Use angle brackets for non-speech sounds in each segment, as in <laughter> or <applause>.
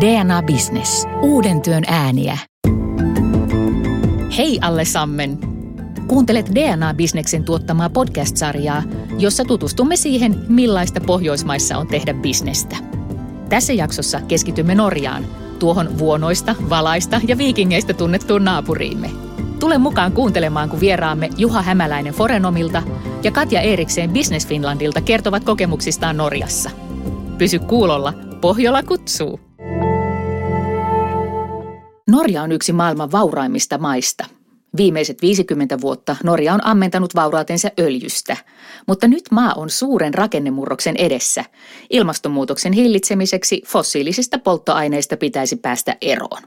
DNA Business. Uuden työn ääniä. Hei alle Sammen! Kuuntelet DNA Businessin tuottamaa podcast-sarjaa, jossa tutustumme siihen, millaista Pohjoismaissa on tehdä bisnestä. Tässä jaksossa keskitymme Norjaan, tuohon vuonoista, valaista ja viikingeistä tunnettuun naapuriimme. Tule mukaan kuuntelemaan, kun vieraamme Juha Hämäläinen Forenomilta ja Katja Erikseen Business Finlandilta kertovat kokemuksistaan Norjassa. Pysy kuulolla, Pohjola kutsuu! Norja on yksi maailman vauraimmista maista. Viimeiset 50 vuotta Norja on ammentanut vaurautensa öljystä, mutta nyt maa on suuren rakennemurroksen edessä. Ilmastonmuutoksen hillitsemiseksi fossiilisista polttoaineista pitäisi päästä eroon.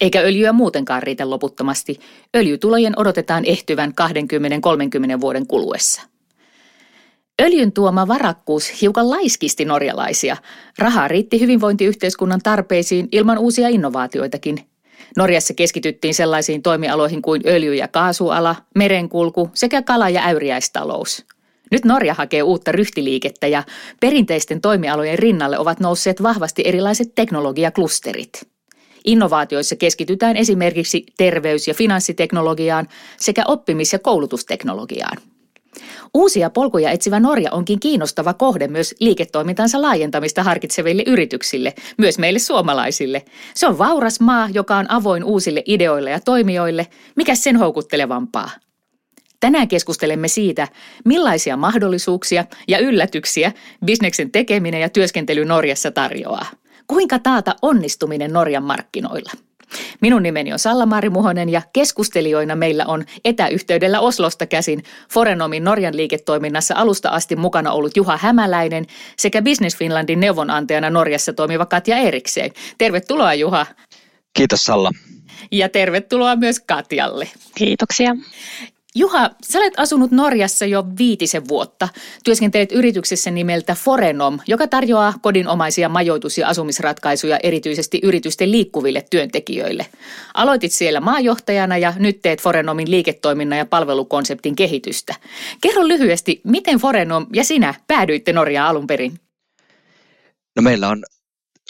Eikä öljyä muutenkaan riitä loputtomasti. Öljytulojen odotetaan ehtyvän 20-30 vuoden kuluessa. Öljyn tuoma varakkuus hiukan laiskisti norjalaisia. Rahaa riitti hyvinvointiyhteiskunnan tarpeisiin ilman uusia innovaatioitakin. Norjassa keskityttiin sellaisiin toimialoihin kuin öljy- ja kaasuala, merenkulku sekä kala- ja äyriäistalous. Nyt Norja hakee uutta ryhtiliikettä ja perinteisten toimialojen rinnalle ovat nousseet vahvasti erilaiset teknologiaklusterit. Innovaatioissa keskitytään esimerkiksi terveys- ja finanssiteknologiaan sekä oppimis- ja koulutusteknologiaan. Uusia polkuja etsivä Norja onkin kiinnostava kohde myös liiketoimintansa laajentamista harkitseville yrityksille, myös meille suomalaisille. Se on vauras maa, joka on avoin uusille ideoille ja toimijoille. Mikä sen houkuttelevampaa? Tänään keskustelemme siitä, millaisia mahdollisuuksia ja yllätyksiä bisneksen tekeminen ja työskentely Norjassa tarjoaa. Kuinka taata onnistuminen Norjan markkinoilla? Minun nimeni on Salla-Maari Muhonen ja keskustelijoina meillä on etäyhteydellä Oslosta käsin Forenomin Norjan liiketoiminnassa alusta asti mukana ollut Juha Hämäläinen sekä Business Finlandin neuvonantajana Norjassa toimiva Katja Erikseen. Tervetuloa Juha. Kiitos Salla. Ja tervetuloa myös Katjalle. Kiitoksia. Juha, sä olet asunut Norjassa jo viitisen vuotta. Työskentelet yrityksessä nimeltä Forenom, joka tarjoaa kodinomaisia majoitus- ja asumisratkaisuja erityisesti yritysten liikkuville työntekijöille. Aloitit siellä maajohtajana ja nyt teet Forenomin liiketoiminnan ja palvelukonseptin kehitystä. Kerro lyhyesti, miten Forenom ja sinä päädyitte Norjaan alun perin? No meillä on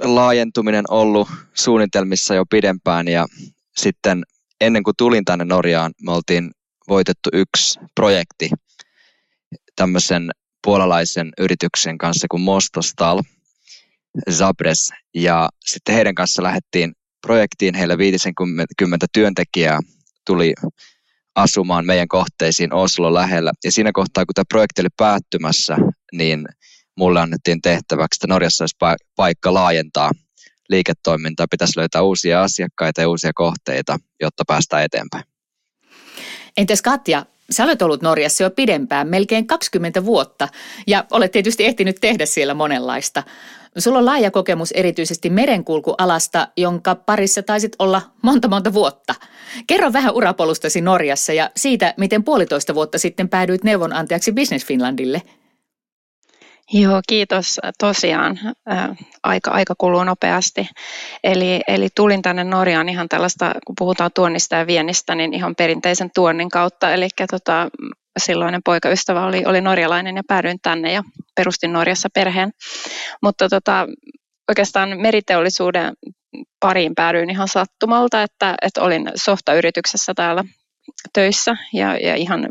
laajentuminen ollut suunnitelmissa jo pidempään ja sitten ennen kuin tulin tänne Norjaan, me oltiin voitettu yksi projekti tämmöisen puolalaisen yrityksen kanssa kuin Mostostal, Zabres, ja sitten heidän kanssa lähdettiin projektiin, heillä 50 työntekijää tuli asumaan meidän kohteisiin Oslo lähellä. Ja siinä kohtaa, kun tämä projekti oli päättymässä, niin mulle annettiin tehtäväksi, että Norjassa olisi paikka laajentaa liiketoimintaa, pitäisi löytää uusia asiakkaita ja uusia kohteita, jotta päästään eteenpäin. Entäs Katja, sä olet ollut Norjassa jo pidempään, melkein 20 vuotta, ja olet tietysti ehtinyt tehdä siellä monenlaista. Sulla on laaja kokemus erityisesti merenkulkualasta, jonka parissa taisit olla monta monta vuotta. Kerro vähän urapolustasi Norjassa ja siitä, miten puolitoista vuotta sitten päädyit neuvonantajaksi Business Finlandille – Joo, kiitos. Tosiaan aika, aika kuluu nopeasti. Eli, eli tulin tänne Norjaan ihan tällaista, kun puhutaan tuonnista ja viennistä, niin ihan perinteisen tuonnin kautta. Eli tota, silloinen poikaystävä oli, oli norjalainen ja päädyin tänne ja perustin Norjassa perheen. Mutta tota, oikeastaan meriteollisuuden pariin päädyin ihan sattumalta, että, että olin softayrityksessä täällä töissä ja, ja ihan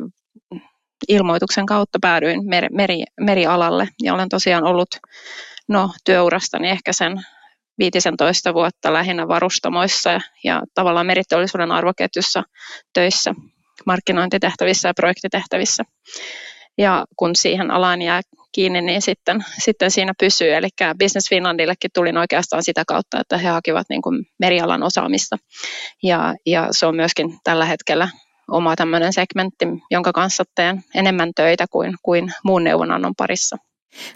ilmoituksen kautta päädyin meri, meri, merialalle ja olen tosiaan ollut no, työurastani ehkä sen 15 vuotta lähinnä varustamoissa ja, ja tavallaan meriteollisuuden arvoketjussa töissä, markkinointitehtävissä ja projektitehtävissä. Ja kun siihen alaan jää kiinni, niin sitten, sitten siinä pysyy. Eli Business Finlandillekin tulin oikeastaan sitä kautta, että he hakivat niin kuin merialan osaamista. Ja, ja se on myöskin tällä hetkellä oma tämmöinen segmentti, jonka kanssa teen enemmän töitä kuin, kuin muun neuvonannon parissa.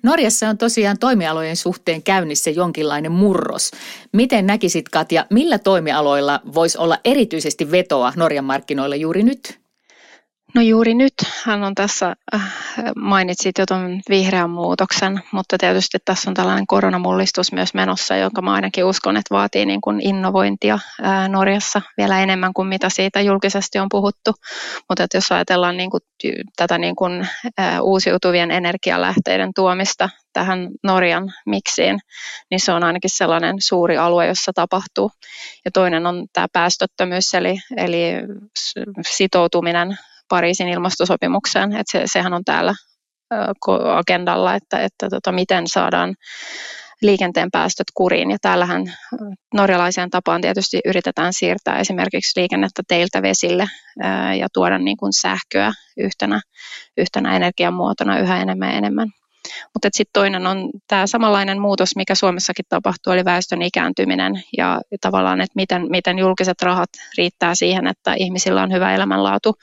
Norjassa on tosiaan toimialojen suhteen käynnissä jonkinlainen murros. Miten näkisit Katja, millä toimialoilla voisi olla erityisesti vetoa Norjan markkinoilla juuri nyt? No juuri nyt hän on tässä, äh, mainitsit jo tuon vihreän muutoksen, mutta tietysti tässä on tällainen koronamullistus myös menossa, jonka mä ainakin uskon, että vaatii niin kuin innovointia äh, Norjassa vielä enemmän kuin mitä siitä julkisesti on puhuttu. Mutta että jos ajatellaan niin kuin tätä niin kuin, äh, uusiutuvien energialähteiden tuomista tähän Norjan miksiin, niin se on ainakin sellainen suuri alue, jossa tapahtuu. Ja toinen on tämä päästöttömyys, eli, eli sitoutuminen Pariisin ilmastosopimukseen, että se, sehän on täällä agendalla, että, että tota, miten saadaan liikenteen päästöt kuriin. Ja täällähän norjalaiseen tapaan tietysti yritetään siirtää esimerkiksi liikennettä teiltä vesille ja tuoda niin kuin sähköä yhtenä, yhtenä energiamuotona yhä enemmän ja enemmän. Mutta sitten toinen on tämä samanlainen muutos, mikä Suomessakin tapahtuu, eli väestön ikääntyminen ja tavallaan, että miten, miten julkiset rahat riittää siihen, että ihmisillä on hyvä elämänlaatu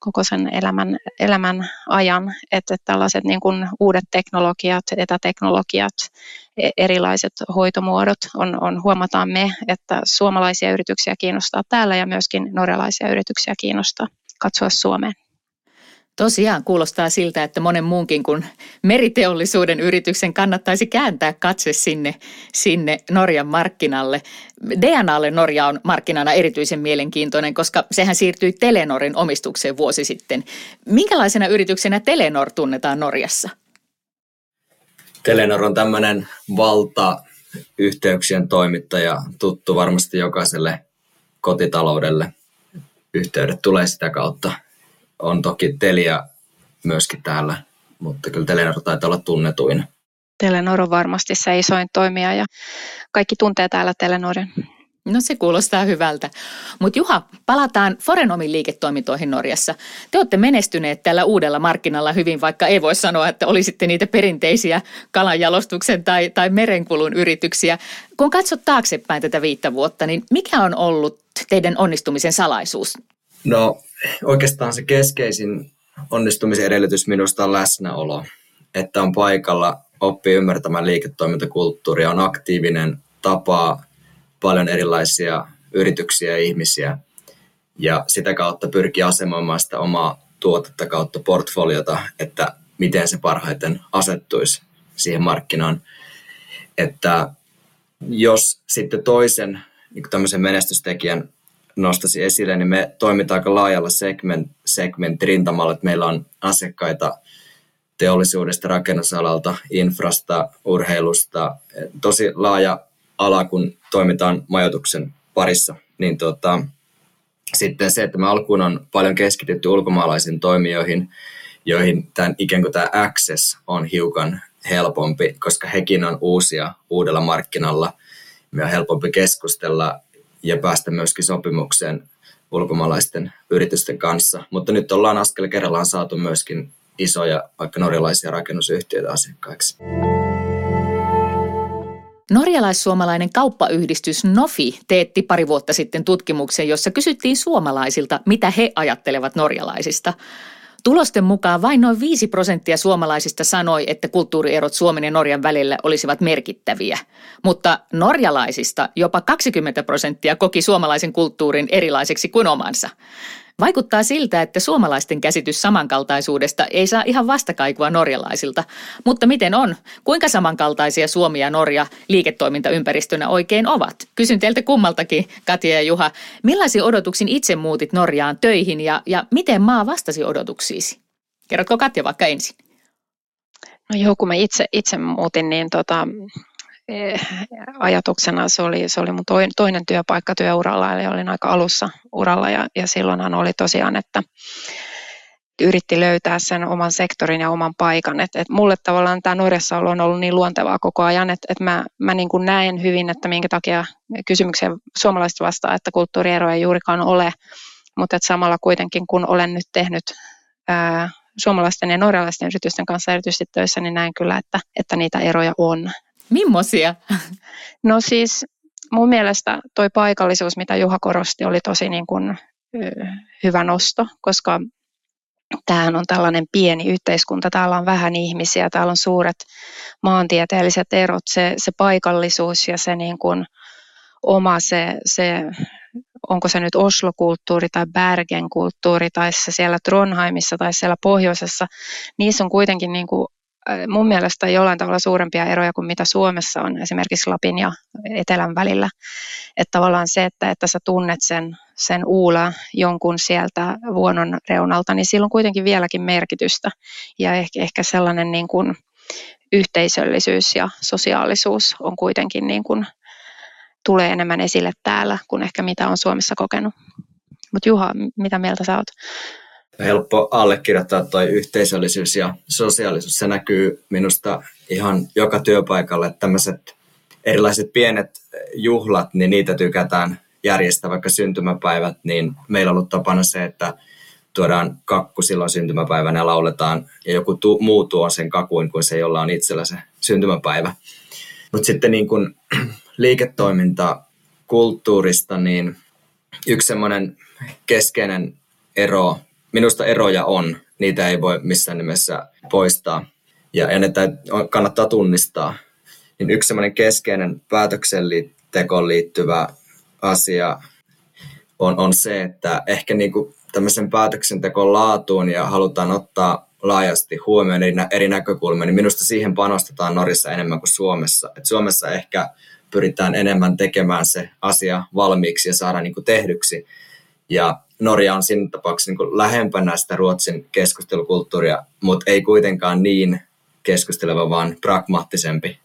koko sen elämän, elämän ajan, että tällaiset niin kuin uudet teknologiat, etäteknologiat, e, erilaiset hoitomuodot on, on, huomataan me, että suomalaisia yrityksiä kiinnostaa täällä ja myöskin norjalaisia yrityksiä kiinnostaa katsoa Suomeen. Tosiaan kuulostaa siltä, että monen muunkin kuin meriteollisuuden yrityksen kannattaisi kääntää katse sinne, sinne Norjan markkinalle. DNAlle Norja on markkinana erityisen mielenkiintoinen, koska sehän siirtyi Telenorin omistukseen vuosi sitten. Minkälaisena yrityksenä Telenor tunnetaan Norjassa? Telenor on tämmöinen valtayhteyksien toimittaja, tuttu varmasti jokaiselle kotitaloudelle. Yhteydet tulee sitä kautta on toki Telia myöskin täällä, mutta kyllä Telenor taitaa olla tunnetuin. Telenor on varmasti se isoin toimija ja kaikki tuntee täällä Telenorin. No se kuulostaa hyvältä. Mutta Juha, palataan Forenomin liiketoimintoihin Norjassa. Te olette menestyneet tällä uudella markkinalla hyvin, vaikka ei voi sanoa, että olisitte niitä perinteisiä kalanjalostuksen tai, tai merenkulun yrityksiä. Kun katsot taaksepäin tätä viittä vuotta, niin mikä on ollut teidän onnistumisen salaisuus? No oikeastaan se keskeisin onnistumisen edellytys minusta on läsnäolo, että on paikalla, oppii ymmärtämään liiketoimintakulttuuria, on aktiivinen, tapaa paljon erilaisia yrityksiä ja ihmisiä ja sitä kautta pyrkii asemoimaan sitä omaa tuotetta kautta portfoliota, että miten se parhaiten asettuisi siihen markkinaan. Että jos sitten toisen niin tämmöisen menestystekijän nostaisin esille, niin me toimitaan aika laajalla segment, segment rintamalla, että meillä on asiakkaita teollisuudesta, rakennusalalta, infrasta, urheilusta, tosi laaja ala, kun toimitaan majoituksen parissa, niin tota, sitten se, että me alkuun on paljon keskitytty ulkomaalaisiin toimijoihin, joihin tämän, ikään kuin tämä access on hiukan helpompi, koska hekin on uusia uudella markkinalla. Me on helpompi keskustella ja päästä myöskin sopimukseen ulkomaalaisten yritysten kanssa. Mutta nyt ollaan askel kerrallaan saatu myöskin isoja, vaikka norjalaisia rakennusyhtiöitä asiakkaiksi. Norjalais-suomalainen kauppayhdistys Nofi teetti pari vuotta sitten tutkimuksen, jossa kysyttiin suomalaisilta, mitä he ajattelevat norjalaisista. Tulosten mukaan vain noin 5 prosenttia suomalaisista sanoi, että kulttuurierot Suomen ja Norjan välillä olisivat merkittäviä. Mutta norjalaisista jopa 20 prosenttia koki suomalaisen kulttuurin erilaiseksi kuin omansa. Vaikuttaa siltä, että suomalaisten käsitys samankaltaisuudesta ei saa ihan vastakaikua norjalaisilta. Mutta miten on? Kuinka samankaltaisia Suomi ja Norja liiketoimintaympäristönä oikein ovat? Kysyn teiltä kummaltakin, Katja ja Juha. Millaisin odotuksin itse muutit Norjaan töihin ja, ja miten maa vastasi odotuksiisi? Kerrotko Katja vaikka ensin? No joo, kun mä itse, itse muutin, niin tota, ajatuksena se oli, se oli mun toinen työpaikka työuralla, eli olin aika alussa uralla ja, ja silloinhan oli tosiaan, että yritti löytää sen oman sektorin ja oman paikan. Et, et mulle tavallaan tämä Norjassa on ollut niin luontevaa koko ajan, että et mä, mä niin kuin näen hyvin, että minkä takia kysymyksiä suomalaiset vastaa, että kulttuurieroja juurikaan ole, mutta samalla kuitenkin kun olen nyt tehnyt ää, suomalaisten ja norjalaisten yritysten kanssa erityisesti töissä, niin näen kyllä, että, että niitä eroja on. Mimmosia? No siis mun mielestä toi paikallisuus, mitä Juha korosti, oli tosi niin kuin, hyvä nosto, koska tämähän on tällainen pieni yhteiskunta, täällä on vähän ihmisiä, täällä on suuret maantieteelliset erot, se, se paikallisuus ja se niin kuin oma se, se onko se nyt Oslo-kulttuuri tai Bergen-kulttuuri tai se siellä Trondheimissa tai siellä pohjoisessa, niissä on kuitenkin niin kuin mun mielestä jollain tavalla suurempia eroja kuin mitä Suomessa on esimerkiksi Lapin ja Etelän välillä. Että tavallaan se, että, että sä tunnet sen, sen uula jonkun sieltä vuonon reunalta, niin sillä on kuitenkin vieläkin merkitystä. Ja ehkä, ehkä sellainen niin kuin yhteisöllisyys ja sosiaalisuus on kuitenkin niin kuin, tulee enemmän esille täällä kuin ehkä mitä on Suomessa kokenut. Mutta Juha, mitä mieltä sä oot? Helppo allekirjoittaa tuo yhteisöllisyys ja sosiaalisuus. Se näkyy minusta ihan joka työpaikalla, että tämmöiset erilaiset pienet juhlat, niin niitä tykätään järjestää, vaikka syntymäpäivät, niin meillä on ollut tapana se, että tuodaan kakku silloin syntymäpäivänä ja lauletaan, ja joku tu- muu tuo sen kakuin kuin se, jolla on itsellä se syntymäpäivä. Mutta sitten niin kun <clears throat> liiketoiminta kulttuurista, niin yksi semmoinen keskeinen ero minusta eroja on, niitä ei voi missään nimessä poistaa ja, ja ne kannattaa tunnistaa. Niin yksi semmoinen keskeinen päätöksentekoon liittyvä asia on, on se, että ehkä niin kuin tämmöisen päätöksentekon laatuun ja halutaan ottaa laajasti huomioon eri, eri näkökulmia, niin minusta siihen panostetaan Norissa enemmän kuin Suomessa. Et Suomessa ehkä pyritään enemmän tekemään se asia valmiiksi ja saada niin kuin tehdyksi. Ja Norja on siinä tapauksessa niin lähempänä sitä Ruotsin keskustelukulttuuria, mutta ei kuitenkaan niin keskusteleva, vaan pragmaattisempi.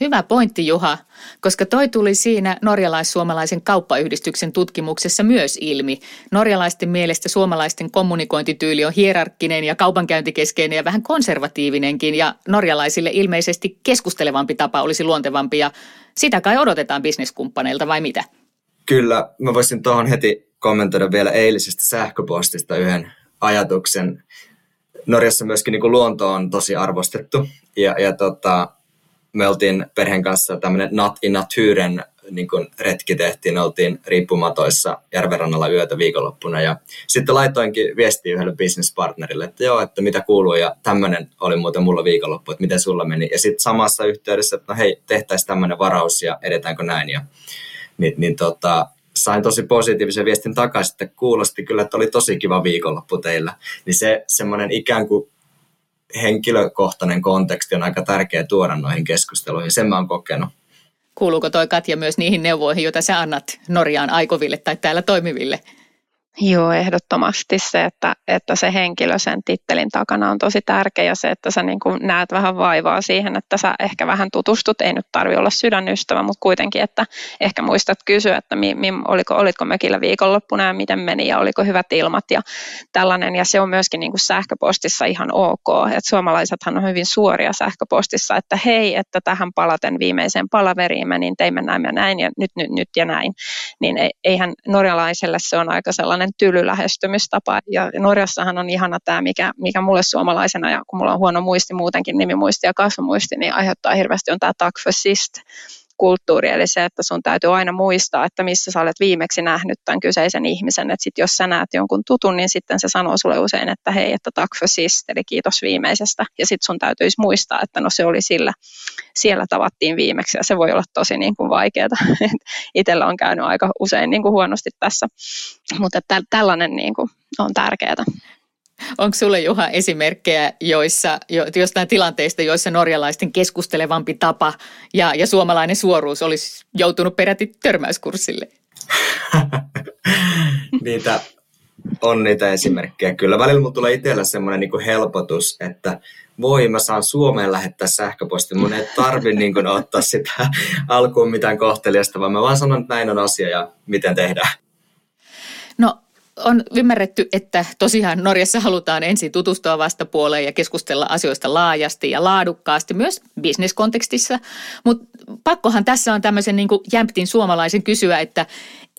Hyvä pointti Juha, koska toi tuli siinä norjalais-suomalaisen kauppayhdistyksen tutkimuksessa myös ilmi. Norjalaisten mielestä suomalaisten kommunikointityyli on hierarkkinen ja kaupankäyntikeskeinen ja vähän konservatiivinenkin ja norjalaisille ilmeisesti keskustelevampi tapa olisi luontevampi ja sitä kai odotetaan bisneskumppaneilta vai mitä? Kyllä, mä voisin tuohon heti kommentoida vielä eilisestä sähköpostista yhden ajatuksen. Norjassa myöskin niin kuin luonto on tosi arvostettu ja, ja tota, me oltiin perheen kanssa tämmöinen Nat in Naturen niin kuin retki tehtiin, oltiin riippumatoissa järvenrannalla yötä viikonloppuna ja sitten laitoinkin viestiä yhdelle businesspartnerille, että joo, että mitä kuuluu ja tämmöinen oli muuten mulla viikonloppu, että miten sulla meni ja sitten samassa yhteydessä, että no hei, tehtäisiin tämmöinen varaus ja edetäänkö näin ja niin, niin tota, sain tosi positiivisen viestin takaisin, että kuulosti kyllä, että oli tosi kiva viikonloppu teillä. Niin se semmoinen ikään kuin henkilökohtainen konteksti on aika tärkeä tuoda noihin keskusteluihin. Sen mä oon kokenut. Kuuluuko toi Katja myös niihin neuvoihin, joita sä annat Norjaan aikoville tai täällä toimiville? Joo, ehdottomasti se, että, että se henkilö sen tittelin takana on tosi tärkeä ja se, että sä niin kuin näet vähän vaivaa siihen, että sä ehkä vähän tutustut, ei nyt tarvi olla sydänystävä, mutta kuitenkin, että ehkä muistat kysyä, että mi, mi, oliko, olitko mökillä viikonloppuna ja miten meni ja oliko hyvät ilmat ja tällainen. Ja se on myöskin niin kuin sähköpostissa ihan ok, että suomalaisethan on hyvin suoria sähköpostissa, että hei, että tähän palaten viimeiseen palaveriimme, niin teimme näin ja näin ja nyt, nyt, nyt ja näin, niin eihän norjalaiselle se on aika sellainen sellainen tyly lähestymistapa. Ja Norjassahan on ihana tämä, mikä, mikä mulle suomalaisena, ja kun mulla on huono muisti muutenkin, nimimuisti ja kasvomuisti, niin aiheuttaa hirveästi on tämä tack för sist kulttuuri, eli se, että sun täytyy aina muistaa, että missä sä olet viimeksi nähnyt tämän kyseisen ihmisen, että sit jos sä näet jonkun tutun, niin sitten se sanoo sulle usein, että hei, että för sist, eli kiitos viimeisestä, ja sitten sun täytyisi muistaa, että no se oli sillä, siellä tavattiin viimeksi, ja se voi olla tosi niin kuin vaikeaa, <laughs> itsellä on käynyt aika usein niin kuin huonosti tässä, mutta tällainen niin kuin on tärkeää. Onko sulle Juha esimerkkejä joissa, jo, jostain tilanteista, joissa norjalaisten keskustelevampi tapa ja, ja suomalainen suoruus olisi joutunut peräti törmäyskurssille? <laughs> niitä on niitä esimerkkejä. Kyllä välillä mulla tulee itsellä semmoinen niin helpotus, että voi mä saan Suomeen lähettää sähköpostin. Mun ei tarvi niin kuin, ottaa sitä alkuun mitään kohteliasta, vaan mä vaan sanon, että näin on asia ja miten tehdään. No on ymmärretty, että tosiaan Norjassa halutaan ensin tutustua vastapuoleen ja keskustella asioista laajasti ja laadukkaasti, myös bisneskontekstissa. Mutta pakkohan tässä on tämmöisen niin jämptin suomalaisen kysyä, että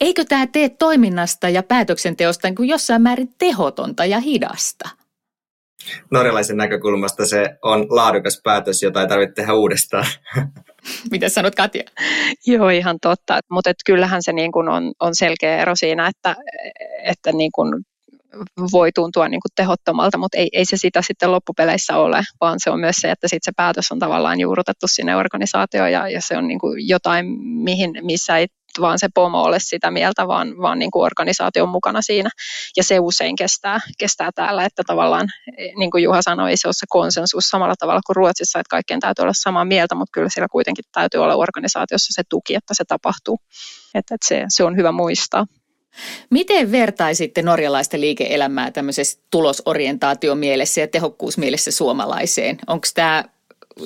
eikö tämä tee toiminnasta ja päätöksenteosta niin jossain määrin tehotonta ja hidasta? Norjalaisen näkökulmasta se on laadukas päätös, jota ei tarvitse tehdä uudestaan. <laughs> Mitä sanot Katja? Joo, ihan totta. Mutta kyllähän se niin kun on, on selkeä ero siinä, että, että niin kun voi tuntua niin kuin tehottomalta, mutta ei, ei se sitä sitten loppupeleissä ole, vaan se on myös se, että sitten se päätös on tavallaan juurrutettu sinne organisaatioon ja, ja se on niin kuin jotain, mihin, missä ei vaan se pomo ole sitä mieltä, vaan, vaan niin kuin organisaatio on mukana siinä. Ja se usein kestää, kestää täällä, että tavallaan, niin kuin Juha sanoi, se on se konsensus samalla tavalla kuin Ruotsissa, että kaikkien täytyy olla samaa mieltä, mutta kyllä siellä kuitenkin täytyy olla organisaatiossa se tuki, että se tapahtuu. Että, että se, se on hyvä muistaa. Miten vertaisitte norjalaista liike-elämää tämmöisessä tulosorientaatiomielessä ja tehokkuusmielessä suomalaiseen? Onko tämä,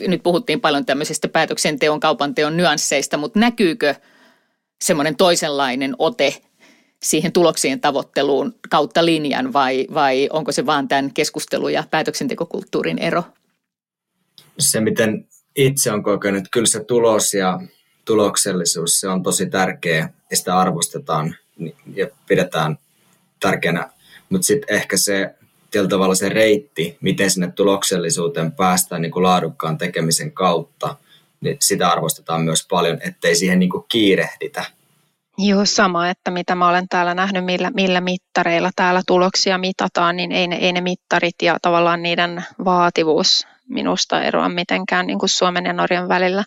nyt puhuttiin paljon tämmöisestä päätöksenteon, kaupanteon nyansseista, mutta näkyykö semmoinen toisenlainen ote siihen tuloksien tavoitteluun kautta linjan vai, vai onko se vaan tämän keskustelu- ja päätöksentekokulttuurin ero? Se, miten itse on kokenut, kyllä se tulos ja tuloksellisuus, se on tosi tärkeä ja sitä arvostetaan ja pidetään tärkeänä. Mutta sitten ehkä se tietyllä tavalla se reitti, miten sinne tuloksellisuuteen päästään niin kuin laadukkaan tekemisen kautta, niin sitä arvostetaan myös paljon, ettei siihen niin kuin kiirehditä. Joo, sama, että mitä mä olen täällä nähnyt, millä, millä mittareilla täällä tuloksia mitataan, niin ei ne, ei ne mittarit ja tavallaan niiden vaativuus minusta eroa mitenkään niin kuin Suomen ja Norjan välillä.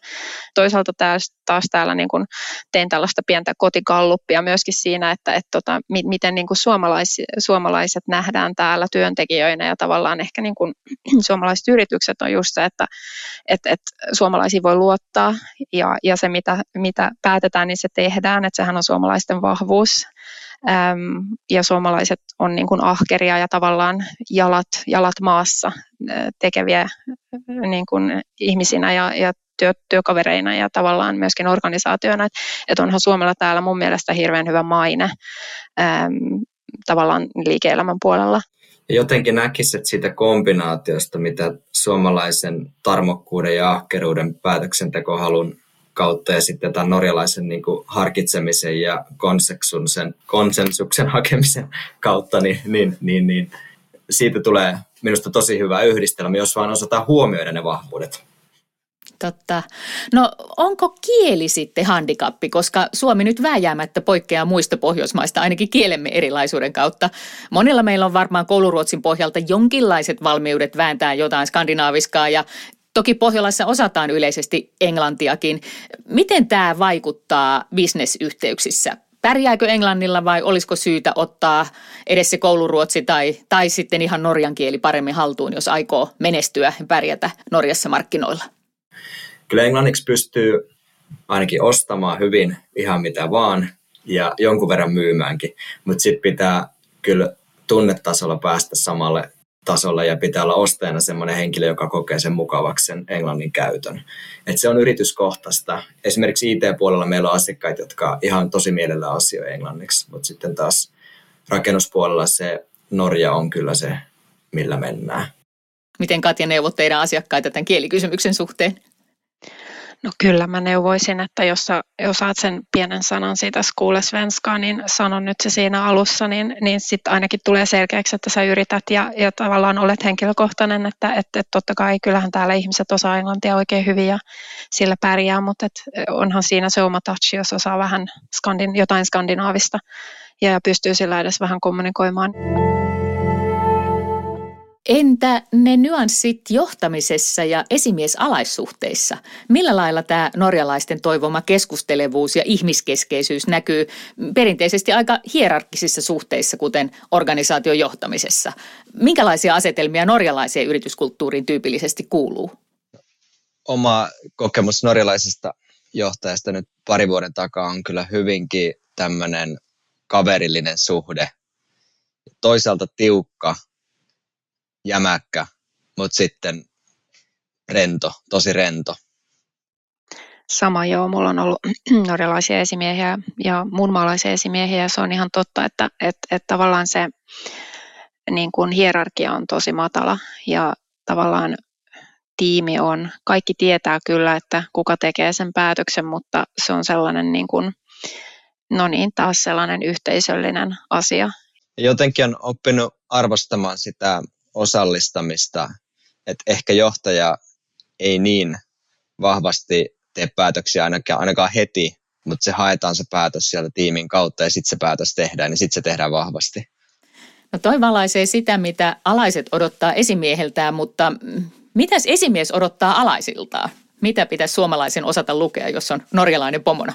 Toisaalta taas, taas täällä niin kuin tein tällaista pientä kotikalluppia myöskin siinä, että, että tota, miten niin kuin suomalais, suomalaiset nähdään täällä työntekijöinä ja tavallaan ehkä niin kuin <clears throat> suomalaiset yritykset on just se, että, että, että suomalaisiin voi luottaa ja, ja se mitä, mitä päätetään, niin se tehdään, että sehän on suomalaisten vahvuus ja suomalaiset on niin kuin ahkeria ja tavallaan jalat, jalat maassa tekeviä niin kuin ihmisinä ja, ja työ, työkavereina ja tavallaan myöskin organisaationa. Että et onhan Suomella täällä mun mielestä hirveän hyvä maine äm, tavallaan liike-elämän puolella. Jotenkin näkisit että siitä kombinaatiosta, mitä suomalaisen tarmokkuuden ja ahkeruuden päätöksentekohalun kautta ja sitten tämän norjalaisen niin kuin harkitsemisen ja konsensuksen, konsensuksen hakemisen kautta, niin, niin, niin, niin siitä tulee minusta tosi hyvä yhdistelmä, jos vaan osataan huomioida ne vahvuudet. Totta. No onko kieli sitten handikappi, koska Suomi nyt vääjäämättä poikkeaa muista Pohjoismaista, ainakin kielemme erilaisuuden kautta. Monilla meillä on varmaan kouluruotsin pohjalta jonkinlaiset valmiudet vääntää jotain skandinaaviskaa ja Toki Pohjolassa osataan yleisesti englantiakin. Miten tämä vaikuttaa bisnesyhteyksissä? Pärjääkö englannilla vai olisiko syytä ottaa edes se kouluruotsi tai, tai sitten ihan norjan kieli paremmin haltuun, jos aikoo menestyä ja pärjätä Norjassa markkinoilla? Kyllä englanniksi pystyy ainakin ostamaan hyvin ihan mitä vaan ja jonkun verran myymäänkin, mutta sitten pitää kyllä tunnetasolla päästä samalle tasolla ja pitää olla ostajana semmoinen henkilö, joka kokee sen mukavaksi sen englannin käytön. Et se on yrityskohtaista. Esimerkiksi IT-puolella meillä on asiakkaita, jotka ihan tosi mielellä asioi englanniksi, mutta sitten taas rakennuspuolella se Norja on kyllä se, millä mennään. Miten Katja neuvot teidän asiakkaita tämän kielikysymyksen suhteen? No kyllä mä neuvoisin, että jos sä osaat sen pienen sanan siitä skuulesvenskaa, niin sanon nyt se siinä alussa, niin, niin sitten ainakin tulee selkeäksi, että sä yrität ja, ja tavallaan olet henkilökohtainen, että, että, että totta kai kyllähän täällä ihmiset osaa englantia oikein hyvin ja sillä pärjää, mutta et onhan siinä se oma touch, jos osaa vähän skandin, jotain skandinaavista ja pystyy sillä edes vähän kommunikoimaan. Entä ne nyanssit johtamisessa ja esimiesalaissuhteissa? Millä lailla tämä norjalaisten toivoma keskustelevuus ja ihmiskeskeisyys näkyy perinteisesti aika hierarkkisissa suhteissa, kuten organisaation johtamisessa? Minkälaisia asetelmia norjalaiseen yrityskulttuuriin tyypillisesti kuuluu? Oma kokemus norjalaisesta johtajasta nyt pari vuoden takaa on kyllä hyvinkin tämmöinen kaverillinen suhde. Toisaalta tiukka, jämäkkä, mutta sitten rento, tosi rento. Sama joo, mulla on ollut <clears throat> norjalaisia esimiehiä ja muunmaalaisia esimiehiä ja se on ihan totta, että, että, että tavallaan se niin kuin hierarkia on tosi matala ja tavallaan tiimi on, kaikki tietää kyllä, että kuka tekee sen päätöksen, mutta se on sellainen niin kuin, no niin, taas sellainen yhteisöllinen asia. Jotenkin on oppinut arvostamaan sitä osallistamista, että ehkä johtaja ei niin vahvasti tee päätöksiä ainakaan, ainakaan heti, mutta se haetaan se päätös sieltä tiimin kautta ja sitten se päätös tehdään, niin sitten se tehdään vahvasti. No toi valaisee sitä, mitä alaiset odottaa esimieheltään, mutta mitäs esimies odottaa alaisiltaan? Mitä pitäisi suomalaisen osata lukea, jos on norjalainen pomona?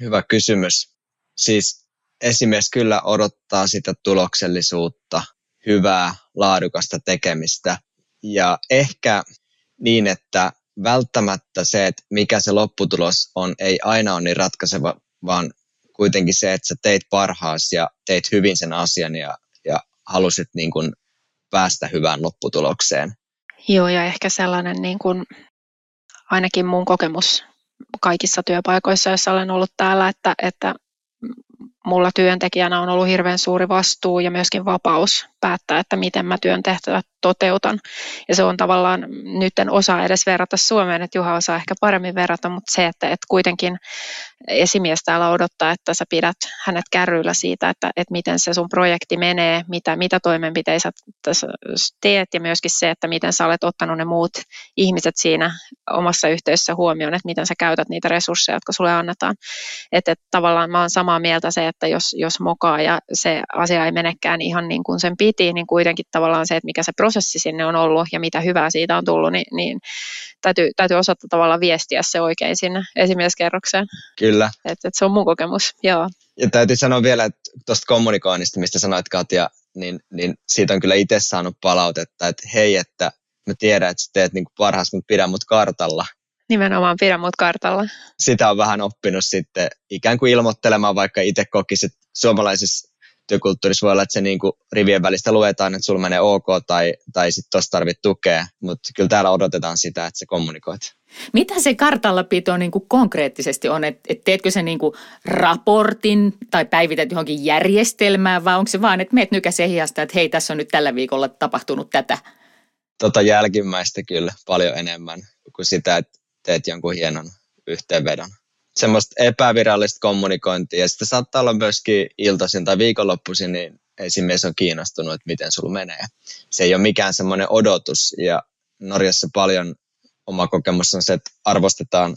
Hyvä kysymys. Siis esimies kyllä odottaa sitä tuloksellisuutta, hyvää, laadukasta tekemistä. Ja ehkä niin, että välttämättä se, että mikä se lopputulos on, ei aina ole niin ratkaiseva, vaan kuitenkin se, että sä teit parhaas ja teit hyvin sen asian ja, ja halusit niin kuin päästä hyvään lopputulokseen. Joo, ja ehkä sellainen niin kuin, ainakin mun kokemus kaikissa työpaikoissa, joissa olen ollut täällä, että, että mulla työntekijänä on ollut hirveän suuri vastuu ja myöskin vapaus päättää, että miten mä työn tehtävät toteutan. Ja se on tavallaan, nyt en osaa edes verrata Suomeen, että Juha osaa ehkä paremmin verrata, mutta se, että, että kuitenkin esimies täällä odottaa, että sä pidät hänet kärryillä siitä, että, että miten se sun projekti menee, mitä, mitä toimenpiteitä sä teet ja myöskin se, että miten sä olet ottanut ne muut ihmiset siinä omassa yhteisössä huomioon, että miten sä käytät niitä resursseja, jotka sulle annetaan. Että, että tavallaan mä oon samaa mieltä se, että jos, jos mokaa ja se asia ei menekään ihan niin kuin sen piti, niin kuitenkin tavallaan se, että mikä se prosessi sinne on ollut ja mitä hyvää siitä on tullut, niin, niin täytyy, täytyy osata tavallaan viestiä se oikein sinne esimieskerrokseen. Kyllä. Et, et se on mun kokemus, joo. Ja täytyy sanoa vielä, että tuosta kommunikoinnista, mistä sanoit Katja, niin, niin siitä on kyllä itse saanut palautetta, että hei, että mä tiedän, että sä teet niin parhaas, mutta pidä mut kartalla. Nimenomaan pidä mut kartalla. Sitä on vähän oppinut sitten ikään kuin ilmoittelemaan, vaikka itse kokisit suomalaisessa työkulttuurissa voi olla, että se niin kuin rivien välistä luetaan, että sulla menee ok tai, tai sitten tuossa tarvit tukea, mutta kyllä täällä odotetaan sitä, että se kommunikoit. Mitä se kartallapito niin kuin konkreettisesti on? että et teetkö se niin kuin raportin tai päivität johonkin järjestelmään vai onko se vaan, että meet nykäseen hiasta, että hei tässä on nyt tällä viikolla tapahtunut tätä? Tota jälkimmäistä kyllä paljon enemmän kuin sitä, että teet jonkun hienon yhteenvedon semmoista epävirallista kommunikointia. Ja sitten saattaa olla myöskin iltaisin tai viikonloppuisin, niin esimies on kiinnostunut, että miten sulla menee. Se ei ole mikään semmoinen odotus. Ja Norjassa paljon oma kokemus on se, että arvostetaan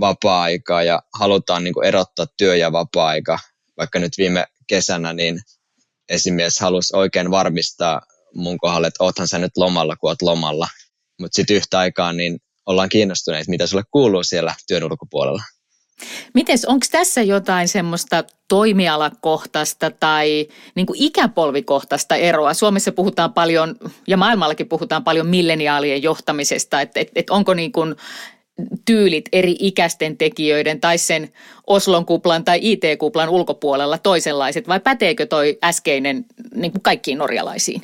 vapaa-aikaa ja halutaan niin kuin erottaa työ ja vapaa-aika. Vaikka nyt viime kesänä, niin esimies halusi oikein varmistaa mun kohdalle, että oothan sä nyt lomalla, kun oot lomalla. Mutta sitten yhtä aikaa niin ollaan kiinnostuneet, mitä sulle kuuluu siellä työn ulkopuolella. Mites, onko tässä jotain semmoista toimialakohtaista tai niin kuin ikäpolvikohtaista eroa? Suomessa puhutaan paljon ja maailmallakin puhutaan paljon milleniaalien johtamisesta, että et, et onko niin kuin tyylit eri ikäisten tekijöiden tai sen Oslon kuplan tai IT-kuplan ulkopuolella toisenlaiset vai päteekö toi äskeinen niin kuin kaikkiin norjalaisiin?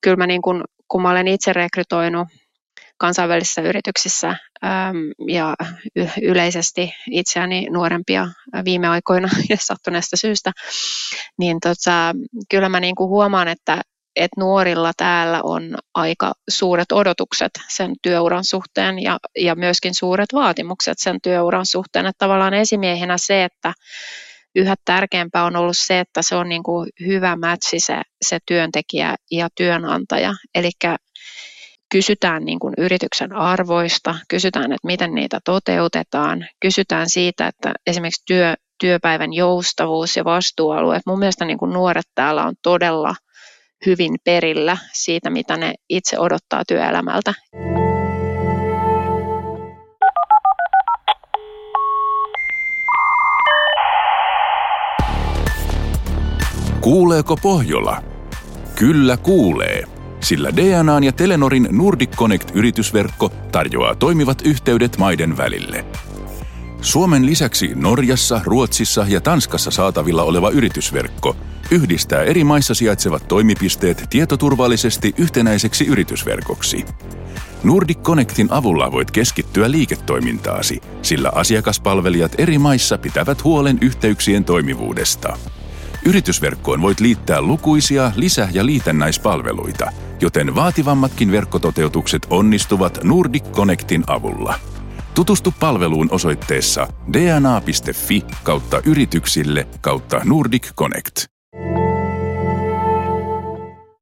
Kyllä mä niin kuin, kun mä olen itse rekrytoinut kansainvälisissä yrityksissä ähm, ja yleisesti itseäni nuorempia viime aikoina <laughs> ja sattuneesta syystä, niin tota, kyllä mä niin kuin huomaan, että, että nuorilla täällä on aika suuret odotukset sen työuran suhteen ja, ja myöskin suuret vaatimukset sen työuran suhteen. Että tavallaan esimiehenä se, että yhä tärkeämpää on ollut se, että se on niin kuin hyvä matchi se, se työntekijä ja työnantaja. Eli kysytään niin kuin yrityksen arvoista, kysytään, että miten niitä toteutetaan, kysytään siitä, että esimerkiksi työ, työpäivän joustavuus ja vastuualueet. Mun mielestä niin kuin nuoret täällä on todella hyvin perillä siitä, mitä ne itse odottaa työelämältä. Kuuleeko Pohjola? Kyllä kuulee sillä DNAn ja Telenorin Nordic Connect-yritysverkko tarjoaa toimivat yhteydet maiden välille. Suomen lisäksi Norjassa, Ruotsissa ja Tanskassa saatavilla oleva yritysverkko yhdistää eri maissa sijaitsevat toimipisteet tietoturvallisesti yhtenäiseksi yritysverkoksi. Nordic Connectin avulla voit keskittyä liiketoimintaasi, sillä asiakaspalvelijat eri maissa pitävät huolen yhteyksien toimivuudesta. Yritysverkkoon voit liittää lukuisia lisä- ja liitännäispalveluita, joten vaativammatkin verkkototeutukset onnistuvat Nordic Connectin avulla. Tutustu palveluun osoitteessa dna.fi kautta yrityksille kautta Nordic Connect.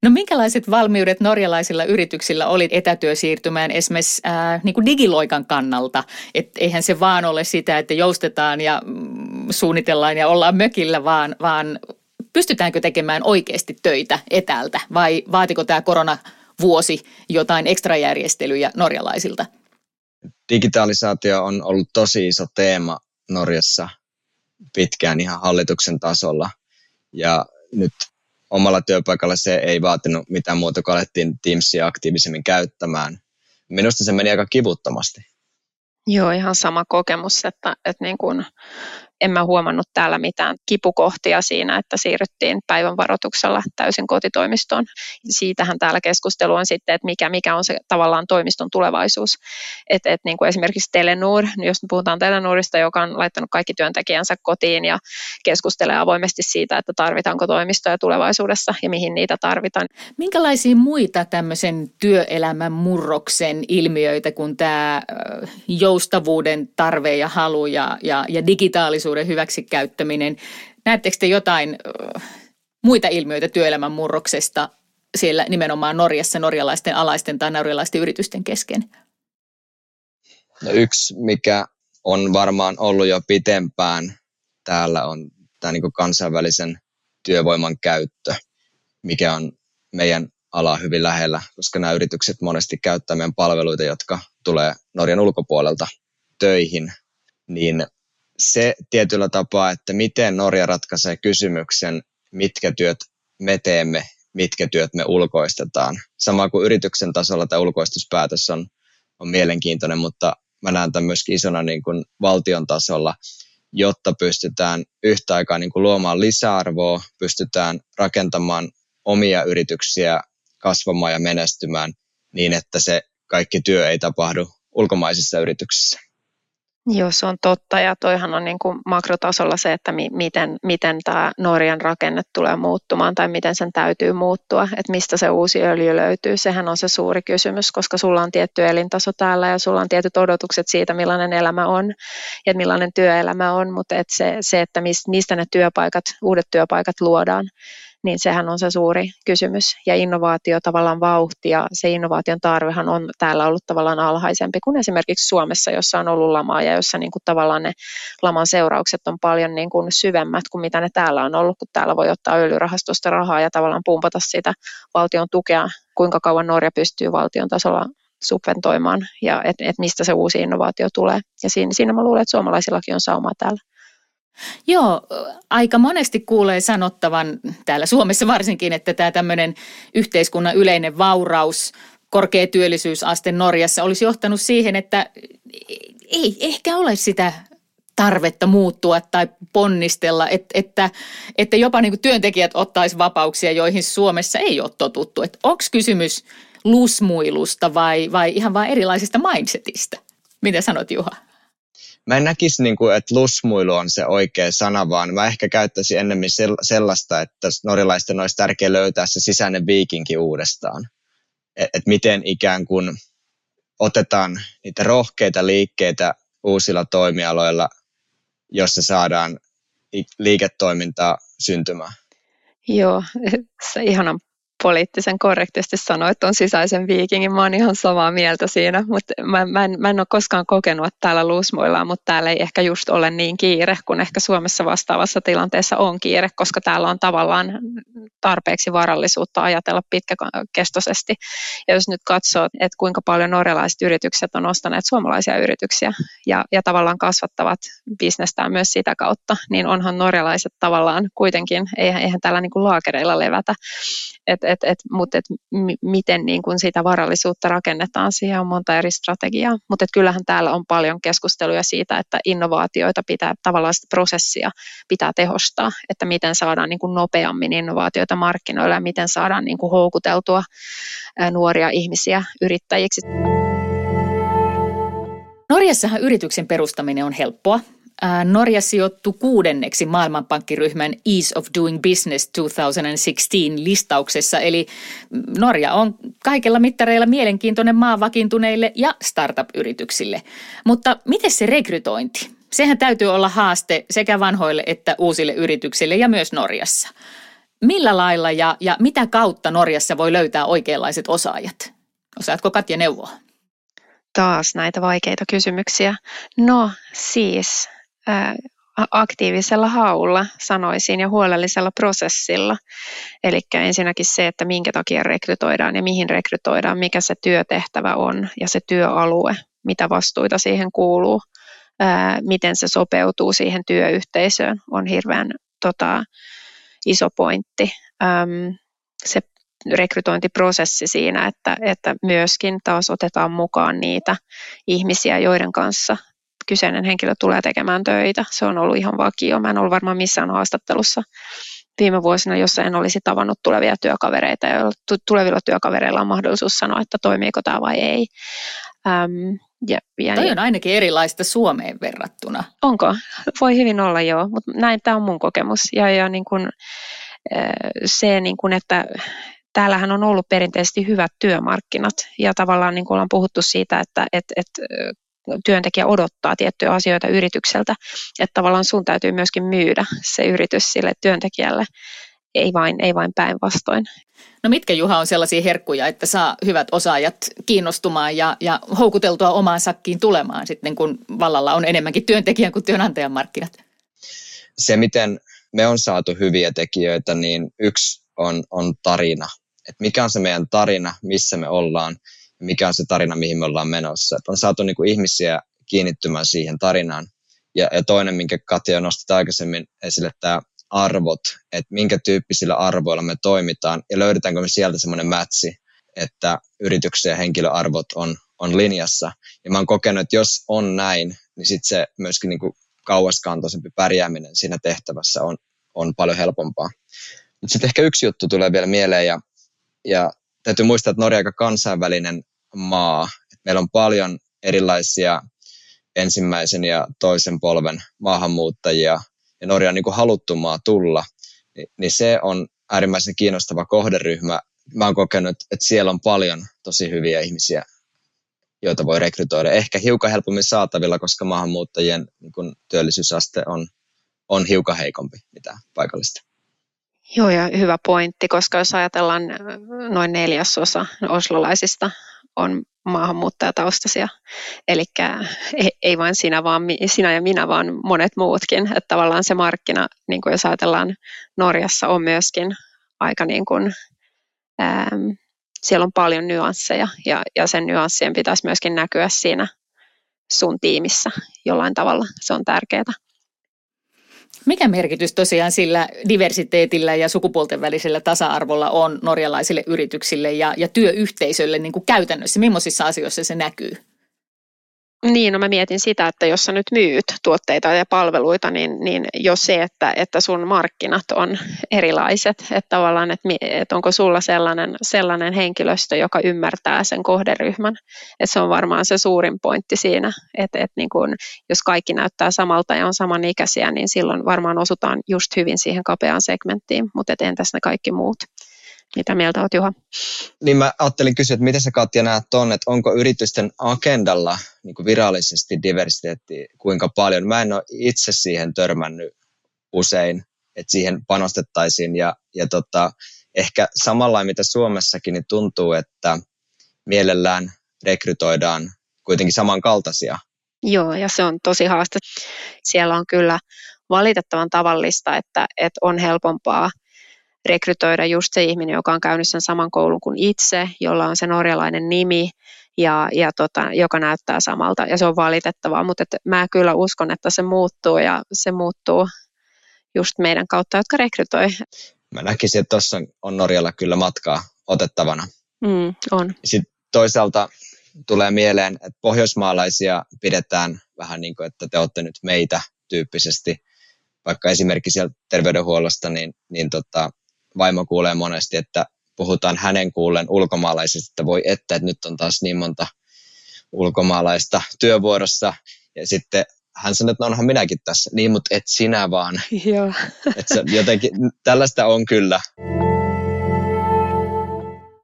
No minkälaiset valmiudet norjalaisilla yrityksillä oli etätyösiirtymään esimerkiksi ää, niin kuin digiloikan kannalta? Et eihän se vaan ole sitä, että joustetaan ja mm, suunnitellaan ja ollaan mökillä, vaan, vaan pystytäänkö tekemään oikeasti töitä etäältä vai vaatiko tämä koronavuosi jotain ekstrajärjestelyjä norjalaisilta? Digitalisaatio on ollut tosi iso teema Norjassa pitkään ihan hallituksen tasolla. Ja nyt omalla työpaikalla se ei vaatinut mitään muuta kuin alettiin Teamsia aktiivisemmin käyttämään. Minusta se meni aika kivuttomasti. Joo, ihan sama kokemus, että, että niin kuin en mä huomannut täällä mitään kipukohtia siinä, että siirryttiin päivän varoituksella täysin kotitoimistoon. Siitähän täällä keskustelu on sitten, että mikä, mikä on se tavallaan toimiston tulevaisuus. Et, et niin kuin esimerkiksi Telenur, niin jos puhutaan Telenurista, joka on laittanut kaikki työntekijänsä kotiin ja keskustelee avoimesti siitä, että tarvitaanko toimistoja tulevaisuudessa ja mihin niitä tarvitaan. Minkälaisia muita tämmöisen työelämän murroksen ilmiöitä kuin tämä joustavuuden tarve ja halu ja, ja, ja digitaalisuus tilaisuuden hyväksikäyttäminen. Näettekö te jotain muita ilmiöitä työelämän murroksesta siellä nimenomaan Norjassa norjalaisten alaisten tai norjalaisten yritysten kesken? No yksi, mikä on varmaan ollut jo pitempään täällä, on tämä niin kansainvälisen työvoiman käyttö, mikä on meidän ala hyvin lähellä, koska nämä yritykset monesti käyttävät meidän palveluita, jotka tulee Norjan ulkopuolelta töihin, niin se tietyllä tapaa, että miten Norja ratkaisee kysymyksen, mitkä työt me teemme, mitkä työt me ulkoistetaan. Sama kuin yrityksen tasolla tämä ulkoistuspäätös on, on mielenkiintoinen, mutta mä näen tämän myöskin isona niin kuin valtion tasolla, jotta pystytään yhtä aikaa niin kuin luomaan lisäarvoa, pystytään rakentamaan omia yrityksiä kasvamaan ja menestymään niin, että se kaikki työ ei tapahdu ulkomaisissa yrityksissä. Joo, se on totta ja toihan on niin kuin makrotasolla se, että mi- miten, miten tämä Norjan rakenne tulee muuttumaan tai miten sen täytyy muuttua, että mistä se uusi öljy löytyy. Sehän on se suuri kysymys, koska sulla on tietty elintaso täällä ja sulla on tietyt odotukset siitä, millainen elämä on ja millainen työelämä on, mutta et se, se, että mistä ne työpaikat, uudet työpaikat luodaan, niin sehän on se suuri kysymys. Ja innovaatio tavallaan vauhti ja se innovaation tarvehan on täällä ollut tavallaan alhaisempi kuin esimerkiksi Suomessa, jossa on ollut lamaa ja jossa niin kuin tavallaan ne laman seuraukset on paljon niin kuin syvemmät kuin mitä ne täällä on ollut, kun täällä voi ottaa öljyrahastosta rahaa ja tavallaan pumpata sitä valtion tukea, kuinka kauan Norja pystyy valtion tasolla subventoimaan ja että et mistä se uusi innovaatio tulee. Ja siinä, siinä mä luulen, että suomalaisillakin on saumaa täällä. Joo, aika monesti kuulee sanottavan täällä Suomessa varsinkin, että tämä tämmöinen yhteiskunnan yleinen vauraus, korkea työllisyysaste Norjassa olisi johtanut siihen, että ei ehkä ole sitä tarvetta muuttua tai ponnistella, että, että, että jopa niin kuin työntekijät ottaisi vapauksia, joihin Suomessa ei ole totuttu. Onko kysymys lusmuilusta vai, vai ihan vain erilaisesta mindsetistä? Mitä sanot Juha? Mä en näkisi, niin kuin, että lusmuilu on se oikea sana, vaan mä ehkä käyttäisin ennemmin sellaista, että norjalaisten olisi tärkeää löytää se sisäinen viikinki uudestaan. Että et miten ikään kuin otetaan niitä rohkeita liikkeitä uusilla toimialoilla, jossa saadaan liiketoimintaa syntymään. Joo, <laughs> se ihanan poliittisen korrektisti sanoa, että on sisäisen viikingin. Mä oon ihan samaa mieltä siinä, mutta mä, mä, en, mä en ole koskaan kokenut, että täällä luusmoillaan, mutta täällä ei ehkä just ole niin kiire, kun ehkä Suomessa vastaavassa tilanteessa on kiire, koska täällä on tavallaan tarpeeksi varallisuutta ajatella pitkäkestoisesti. Ja jos nyt katsoo, että kuinka paljon norjalaiset yritykset on ostaneet suomalaisia yrityksiä ja, ja tavallaan kasvattavat bisnestään myös sitä kautta, niin onhan norjalaiset tavallaan kuitenkin, eihän, eihän täällä niin kuin laakereilla levätä. Et, et, et, mutta et, m- miten niin kun sitä varallisuutta rakennetaan, siihen on monta eri strategiaa. Mutta kyllähän täällä on paljon keskusteluja siitä, että innovaatioita pitää, tavallaan sitä prosessia pitää tehostaa, että miten saadaan niin kun nopeammin innovaatioita markkinoille ja miten saadaan niin kun houkuteltua nuoria ihmisiä yrittäjiksi. Norjassahan yrityksen perustaminen on helppoa. Norja sijoittui kuudenneksi maailmanpankkiryhmän Ease of Doing Business 2016 listauksessa, eli Norja on kaikilla mittareilla mielenkiintoinen maa vakiintuneille ja startup-yrityksille. Mutta miten se rekrytointi? Sehän täytyy olla haaste sekä vanhoille että uusille yrityksille ja myös Norjassa. Millä lailla ja, ja mitä kautta Norjassa voi löytää oikeanlaiset osaajat? Osaatko Katja neuvoa? Taas näitä vaikeita kysymyksiä. No siis aktiivisella haulla, sanoisin, ja huolellisella prosessilla. Eli ensinnäkin se, että minkä takia rekrytoidaan ja mihin rekrytoidaan, mikä se työtehtävä on ja se työalue, mitä vastuita siihen kuuluu. miten se sopeutuu siihen työyhteisöön, on hirveän tota, iso pointti. se rekrytointiprosessi siinä, että, että myöskin taas otetaan mukaan niitä ihmisiä, joiden kanssa kyseinen henkilö tulee tekemään töitä. Se on ollut ihan vakio. Mä en ollut varmaan missään haastattelussa viime vuosina, jossa en olisi tavannut tulevia työkavereita ja tulevilla työkavereilla on mahdollisuus sanoa, että toimiiko tämä vai ei. Ähm, ja, ja Toi on ainakin erilaista Suomeen verrattuna. Onko? Voi hyvin olla joo, mutta näin tämä on mun kokemus. Ja, ja niin kun, se, niin kun, että täällähän on ollut perinteisesti hyvät työmarkkinat ja tavallaan niin kuin ollaan puhuttu siitä, että et, et, työntekijä odottaa tiettyjä asioita yritykseltä, että tavallaan sun täytyy myöskin myydä se yritys sille työntekijälle, ei vain, ei vain päinvastoin. No mitkä Juha on sellaisia herkkuja, että saa hyvät osaajat kiinnostumaan ja, ja houkuteltua omaan sakkiin tulemaan sitten, kun vallalla on enemmänkin työntekijän kuin työnantajan markkinat? Se, miten me on saatu hyviä tekijöitä, niin yksi on, on tarina. Et mikä on se meidän tarina, missä me ollaan mikä on se tarina, mihin me ollaan menossa. Et on saatu niin kuin ihmisiä kiinnittymään siihen tarinaan. Ja, ja toinen, minkä Katja nosti aikaisemmin esille, tämä arvot, että minkä tyyppisillä arvoilla me toimitaan ja löydetäänkö me sieltä semmoinen mätsi, että yrityksen ja henkilöarvot on, on linjassa. Ja mä oon kokenut, että jos on näin, niin sitten se myöskin niin kuin kauaskantoisempi pärjääminen siinä tehtävässä on, on paljon helpompaa. Mutta sitten ehkä yksi juttu tulee vielä mieleen ja, ja täytyy muistaa, että Norja on aika kansainvälinen maa. Meillä on paljon erilaisia ensimmäisen ja toisen polven maahanmuuttajia, ja Norja on niin kuin haluttu maa tulla, niin se on äärimmäisen kiinnostava kohderyhmä. Mä oon kokenut, että siellä on paljon tosi hyviä ihmisiä, joita voi rekrytoida. Ehkä hiukan helpommin saatavilla, koska maahanmuuttajien niin kuin työllisyysaste on, on hiukan heikompi mitä paikallista. Joo, ja hyvä pointti, koska jos ajatellaan noin neljäsosa oslolaisista on maahanmuuttajataustaisia. Eli ei vain sinä, vaan sinä ja minä, vaan monet muutkin. Että tavallaan se markkina, niin kuin jos ajatellaan Norjassa, on myöskin aika niin kuin, ähm, siellä on paljon nyansseja ja, ja sen nyanssien pitäisi myöskin näkyä siinä sun tiimissä jollain tavalla. Se on tärkeää. Mikä merkitys tosiaan sillä diversiteetillä ja sukupuolten välisellä tasa-arvolla on norjalaisille yrityksille ja, ja työyhteisölle niin kuin käytännössä? Millaisissa asioissa se näkyy? Niin, no mä mietin sitä, että jos sä nyt myyt tuotteita ja palveluita, niin, niin jo se, että, että sun markkinat on erilaiset, että tavallaan, että, että onko sulla sellainen, sellainen henkilöstö, joka ymmärtää sen kohderyhmän, että se on varmaan se suurin pointti siinä, että, että niin kun, jos kaikki näyttää samalta ja on samanikäisiä, niin silloin varmaan osutaan just hyvin siihen kapeaan segmenttiin, mutta entäs ne kaikki muut? Mitä mieltä olet Juha? Niin mä ajattelin kysyä, että miten sä Katja näet tuonne, että onko yritysten agendalla niin kuin virallisesti diversiteetti kuinka paljon? Mä en ole itse siihen törmännyt usein, että siihen panostettaisiin ja, ja tota, ehkä samalla mitä Suomessakin niin tuntuu, että mielellään rekrytoidaan kuitenkin samankaltaisia. Joo, ja se on tosi haaste. Siellä on kyllä valitettavan tavallista, että, että on helpompaa rekrytoida just se ihminen, joka on käynyt sen saman koulun kuin itse, jolla on se norjalainen nimi ja, ja tota, joka näyttää samalta. Ja se on valitettavaa, mutta et mä kyllä uskon, että se muuttuu ja se muuttuu just meidän kautta, jotka rekrytoi. Mä näkisin, että tuossa on Norjalla kyllä matkaa otettavana. Mm, on. Sitten toisaalta tulee mieleen, että pohjoismaalaisia pidetään vähän niin kuin, että te olette nyt meitä tyyppisesti. Vaikka esimerkiksi sieltä terveydenhuollosta, niin, niin tota, vaimo kuulee monesti, että puhutaan hänen kuullen ulkomaalaisista, että voi että, että nyt on taas niin monta ulkomaalaista työvuorossa. Ja sitten hän sanoi, että no onhan minäkin tässä. Niin, mutta et sinä vaan. Joo. Että jotenkin, tällaista on kyllä.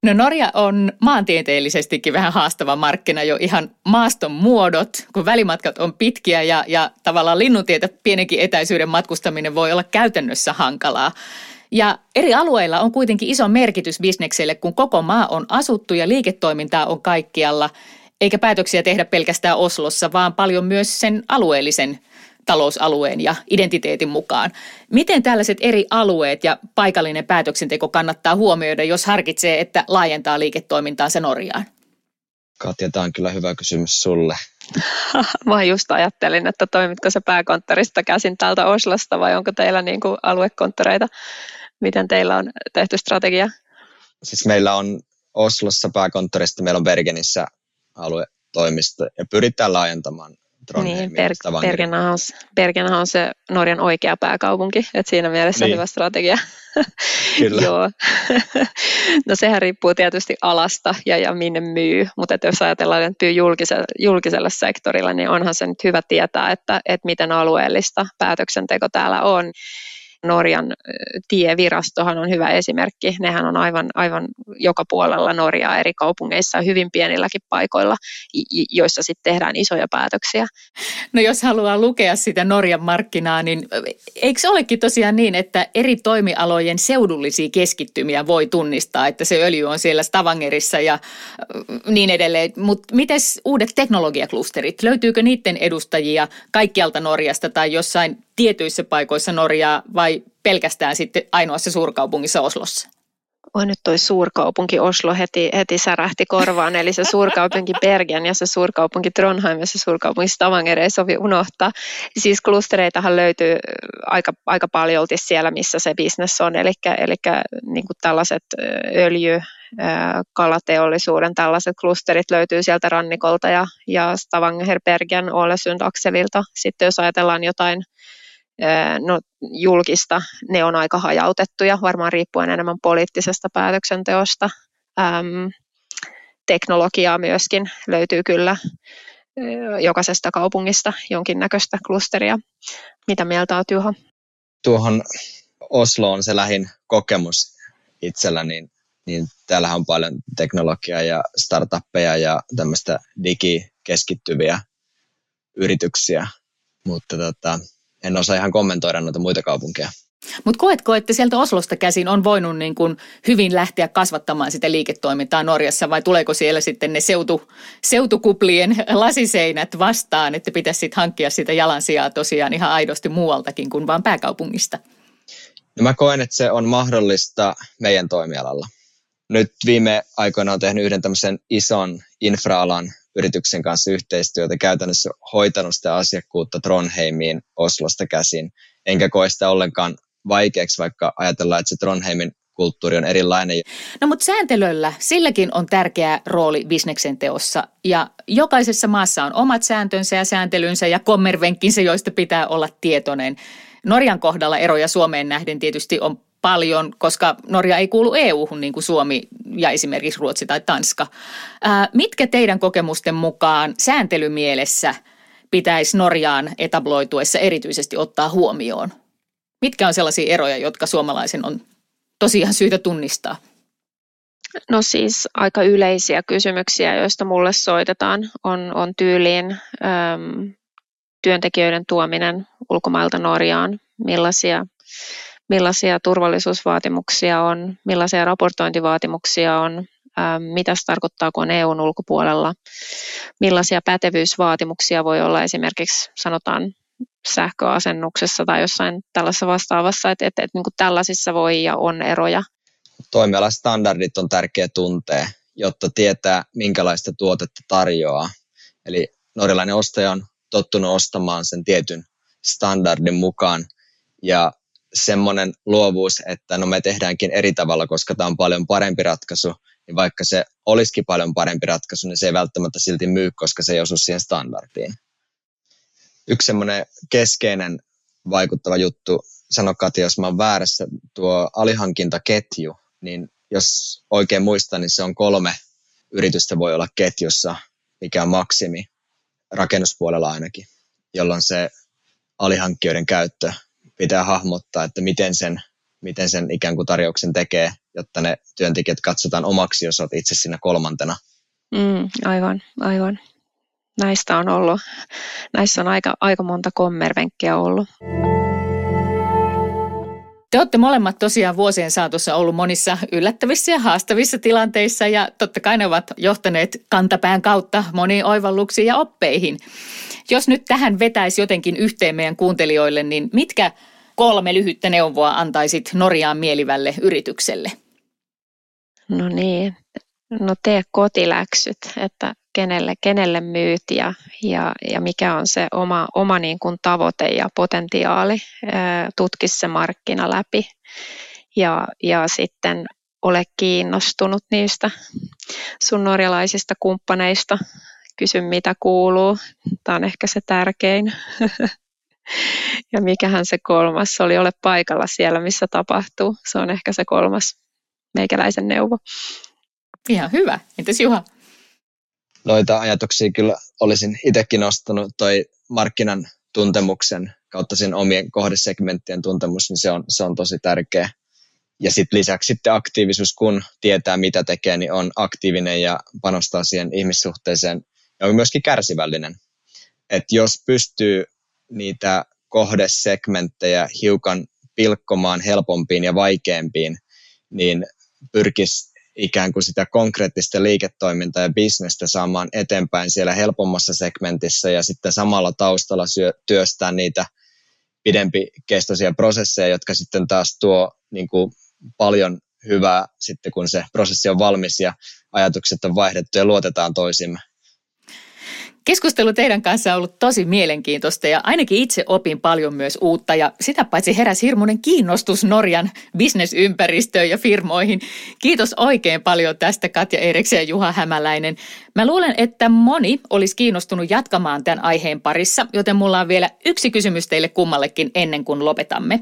No Norja on maantieteellisestikin vähän haastava markkina jo ihan maaston muodot, kun välimatkat on pitkiä ja, ja tavallaan linnuntietä pienenkin etäisyyden matkustaminen voi olla käytännössä hankalaa. Ja eri alueilla on kuitenkin iso merkitys bisnekselle, kun koko maa on asuttu ja liiketoimintaa on kaikkialla, eikä päätöksiä tehdä pelkästään Oslossa, vaan paljon myös sen alueellisen talousalueen ja identiteetin mukaan. Miten tällaiset eri alueet ja paikallinen päätöksenteko kannattaa huomioida, jos harkitsee, että laajentaa liiketoimintaansa Norjaan? Katja, tämä on kyllä hyvä kysymys sulle. <laughs> Mä just ajattelin, että toimitko se pääkonttorista käsin täältä Oslosta vai onko teillä niin kuin aluekonttoreita? Miten teillä on tehty strategia? Siis meillä on Oslossa pääkonttorista, meillä on Bergenissä aluetoimisto ja pyritään laajentamaan niin, Berg- Bergenhaus. Bergenhaus on se Norjan oikea pääkaupunki, että siinä mielessä niin. hyvä strategia. <laughs> Kyllä. Joo. <laughs> no sehän riippuu tietysti alasta ja, ja minne myy, mutta että jos ajatellaan, että myy julkisella, julkisella sektorilla, niin onhan se nyt hyvä tietää, että, että miten alueellista päätöksenteko täällä on. Norjan tievirastohan on hyvä esimerkki. Nehän on aivan, aivan joka puolella Norjaa eri kaupungeissa hyvin pienilläkin paikoilla, joissa sitten tehdään isoja päätöksiä. No jos haluaa lukea sitä Norjan markkinaa, niin eikö se olekin tosiaan niin, että eri toimialojen seudullisia keskittymiä voi tunnistaa, että se öljy on siellä Stavangerissa ja niin edelleen. Mutta miten uudet teknologiaklusterit, löytyykö niiden edustajia kaikkialta Norjasta tai jossain tietyissä paikoissa Norjaa vai pelkästään sitten ainoassa suurkaupungissa Oslossa? Oi nyt toi suurkaupunki Oslo heti, heti särähti korvaan, eli se suurkaupunki Bergen ja se suurkaupunki Trondheim ja se suurkaupunki Stavanger ei sovi unohtaa. Siis klustereitahan löytyy aika, aika paljolti siellä, missä se bisnes on, eli, eli niin tällaiset öljy, kalateollisuuden tällaiset klusterit löytyy sieltä rannikolta ja, ja Stavanger, Bergen, Ålesund, Akselilta. Sitten jos ajatellaan jotain no, julkista, ne on aika hajautettuja, varmaan riippuen enemmän poliittisesta päätöksenteosta. Ähm, teknologiaa myöskin löytyy kyllä jokaisesta kaupungista jonkinnäköistä klusteria. Mitä mieltä olet Juho? Tuohon Oslo on se lähin kokemus itsellä, niin, niin täällähän on paljon teknologiaa ja startuppeja ja tämmöistä digikeskittyviä yrityksiä, mutta tota, en osaa ihan kommentoida noita muita kaupunkeja. Mutta koetko, että sieltä Oslosta käsin on voinut niin kuin hyvin lähteä kasvattamaan sitä liiketoimintaa Norjassa vai tuleeko siellä sitten ne seutu, seutukuplien lasiseinät vastaan, että pitäisi sitten hankkia sitä jalansijaa tosiaan ihan aidosti muualtakin kuin vain pääkaupungista? No mä koen, että se on mahdollista meidän toimialalla. Nyt viime aikoina on tehnyt yhden tämmöisen ison infraalan yrityksen kanssa yhteistyötä, käytännössä hoitanut sitä asiakkuutta Tronheimiin Oslosta käsin, enkä koe sitä ollenkaan vaikeaksi, vaikka ajatellaan, että se Tronheimin kulttuuri on erilainen. No mutta sääntelöllä, silläkin on tärkeä rooli bisneksen teossa ja jokaisessa maassa on omat sääntönsä ja sääntelynsä ja kommervenkkinsä, joista pitää olla tietoinen. Norjan kohdalla eroja Suomeen nähden tietysti on paljon, koska Norja ei kuulu EU-hun niin kuin Suomi ja esimerkiksi Ruotsi tai Tanska. Ää, mitkä teidän kokemusten mukaan sääntelymielessä pitäisi Norjaan etabloituessa erityisesti ottaa huomioon? Mitkä on sellaisia eroja, jotka suomalaisen on tosiaan syytä tunnistaa? No siis aika yleisiä kysymyksiä, joista mulle soitetaan, on, on tyyliin äm, työntekijöiden tuominen ulkomailta Norjaan, millaisia millaisia turvallisuusvaatimuksia on, millaisia raportointivaatimuksia on, mitä se tarkoittaa, kun on EUn ulkopuolella, millaisia pätevyysvaatimuksia voi olla esimerkiksi sanotaan sähköasennuksessa tai jossain tällaisessa vastaavassa, että, että, että niin kuin tällaisissa voi ja on eroja. Toimialastandardit on tärkeä tuntea, jotta tietää, minkälaista tuotetta tarjoaa. Eli norjalainen ostaja on tottunut ostamaan sen tietyn standardin mukaan, ja semmoinen luovuus, että no me tehdäänkin eri tavalla, koska tämä on paljon parempi ratkaisu, niin vaikka se olisikin paljon parempi ratkaisu, niin se ei välttämättä silti myy, koska se ei osu siihen standardiin. Yksi semmoinen keskeinen vaikuttava juttu, sano Kati, jos mä oon väärässä, tuo alihankintaketju, niin jos oikein muistan, niin se on kolme yritystä voi olla ketjussa, mikä on maksimi, rakennuspuolella ainakin, jolloin se alihankkijoiden käyttö pitää hahmottaa, että miten sen, miten sen ikään kuin tarjouksen tekee, jotta ne työntekijät katsotaan omaksi, jos olet itse siinä kolmantena. Mm, aivan, aivan. Näistä on ollut, näissä on aika, aika monta kommervenkkiä ollut. Te olette molemmat tosiaan vuosien saatossa ollut monissa yllättävissä ja haastavissa tilanteissa ja totta kai ne ovat johtaneet kantapään kautta moniin oivalluksiin ja oppeihin. Jos nyt tähän vetäisi jotenkin yhteen meidän kuuntelijoille, niin mitkä kolme lyhyttä neuvoa antaisit Norjaan mielivälle yritykselle? No niin, no tee kotiläksyt, että kenelle, kenelle myyt ja, ja, ja mikä on se oma, oma niin kuin tavoite ja potentiaali. Tutki se markkina läpi ja, ja sitten ole kiinnostunut niistä sun norjalaisista kumppaneista. Kysy mitä kuuluu. Tämä on ehkä se tärkein. <laughs> ja mikähän se kolmas oli, ole paikalla siellä, missä tapahtuu. Se on ehkä se kolmas meikäläisen neuvo. Ihan hyvä. Entäs Juha? Noita ajatuksia kyllä olisin itsekin nostanut toi markkinan tuntemuksen kautta sen omien kohdesegmenttien tuntemus, niin se on, se on tosi tärkeä. Ja sitten lisäksi sitten aktiivisuus, kun tietää mitä tekee, niin on aktiivinen ja panostaa siihen ihmissuhteeseen ja on myöskin kärsivällinen. Et jos pystyy niitä kohdesegmenttejä hiukan pilkkomaan helpompiin ja vaikeampiin, niin pyrkisi ikään kuin sitä konkreettista liiketoimintaa ja bisnestä saamaan eteenpäin siellä helpommassa segmentissä ja sitten samalla taustalla syö, työstää niitä pidempikestoisia prosesseja, jotka sitten taas tuo niin kuin paljon hyvää sitten, kun se prosessi on valmis ja ajatukset on vaihdettu ja luotetaan toisimme. Keskustelu teidän kanssa on ollut tosi mielenkiintoista ja ainakin itse opin paljon myös uutta ja sitä paitsi heräsi hirmuinen kiinnostus Norjan bisnesympäristöön ja firmoihin. Kiitos oikein paljon tästä Katja Eriksen ja Juha Hämäläinen. Mä luulen, että moni olisi kiinnostunut jatkamaan tämän aiheen parissa, joten mulla on vielä yksi kysymys teille kummallekin ennen kuin lopetamme.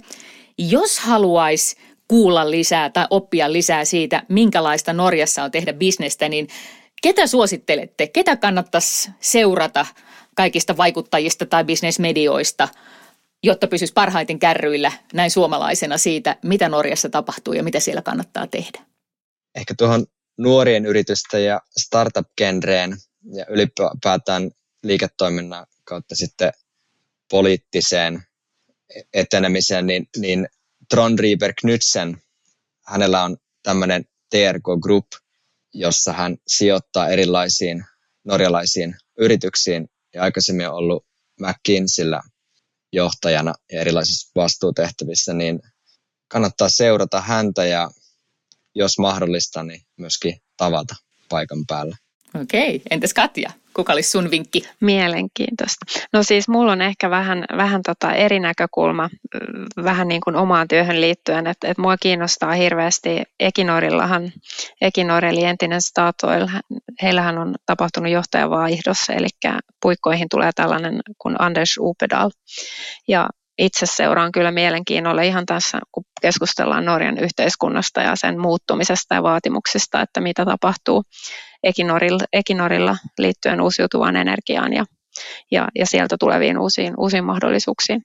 Jos haluaisi kuulla lisää tai oppia lisää siitä, minkälaista Norjassa on tehdä bisnestä, niin Ketä suosittelette? Ketä kannattaisi seurata kaikista vaikuttajista tai bisnesmedioista, jotta pysyisi parhaiten kärryillä näin suomalaisena siitä, mitä Norjassa tapahtuu ja mitä siellä kannattaa tehdä? Ehkä tuohon nuorien yritysten ja startup-genreen ja ylipäätään liiketoiminnan kautta sitten poliittiseen etenemiseen, niin, niin Tron Rieber Knudsen, hänellä on tämmöinen TRK Group – jossa hän sijoittaa erilaisiin norjalaisiin yrityksiin ja aikaisemmin ollut McKinseyllä johtajana ja erilaisissa vastuutehtävissä, niin kannattaa seurata häntä ja jos mahdollista, niin myöskin tavata paikan päällä. Okei, entäs Katja? Kuka olisi sun vinkki? Mielenkiintoista. No siis mulla on ehkä vähän, vähän tota eri näkökulma, vähän niin kuin omaan työhön liittyen, että, että mua kiinnostaa hirveästi Ekinorillahan, Ekinor eli entinen Statoil, heillähän on tapahtunut johtajavaihdos, eli puikkoihin tulee tällainen kuin Anders Upedal. Ja itse seuraan kyllä mielenkiinnolla ihan tässä, kun keskustellaan Norjan yhteiskunnasta ja sen muuttumisesta ja vaatimuksista, että mitä tapahtuu Ekinorilla, Ekinorilla liittyen uusiutuvaan energiaan ja, ja, ja sieltä tuleviin uusiin, uusiin mahdollisuuksiin.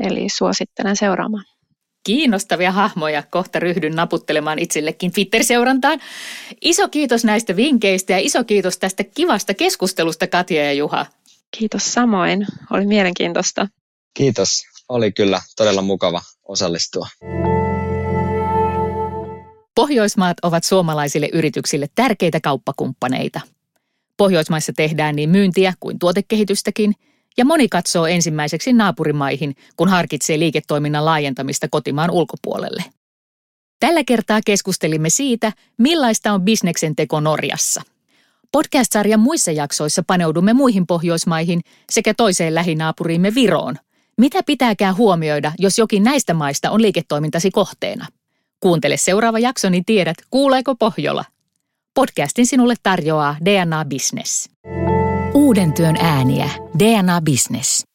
Eli suosittelen seuraamaan. Kiinnostavia hahmoja. Kohta ryhdyn naputtelemaan itsellekin Twitter-seurantaan. Iso kiitos näistä vinkkeistä ja iso kiitos tästä kivasta keskustelusta Katja ja Juha. Kiitos samoin. Oli mielenkiintoista. Kiitos. Oli kyllä todella mukava osallistua. Pohjoismaat ovat suomalaisille yrityksille tärkeitä kauppakumppaneita. Pohjoismaissa tehdään niin myyntiä kuin tuotekehitystäkin, ja moni katsoo ensimmäiseksi naapurimaihin, kun harkitsee liiketoiminnan laajentamista kotimaan ulkopuolelle. Tällä kertaa keskustelimme siitä, millaista on bisneksen teko Norjassa. Podcast-sarjan muissa jaksoissa paneudumme muihin Pohjoismaihin sekä toiseen lähinaapuriimme Viroon. Mitä pitääkään huomioida, jos jokin näistä maista on liiketoimintasi kohteena? Kuuntele seuraava jakso, niin tiedät, kuuleeko Pohjola. Podcastin sinulle tarjoaa DNA Business. Uuden työn ääniä. DNA Business.